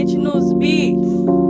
gente nos beats.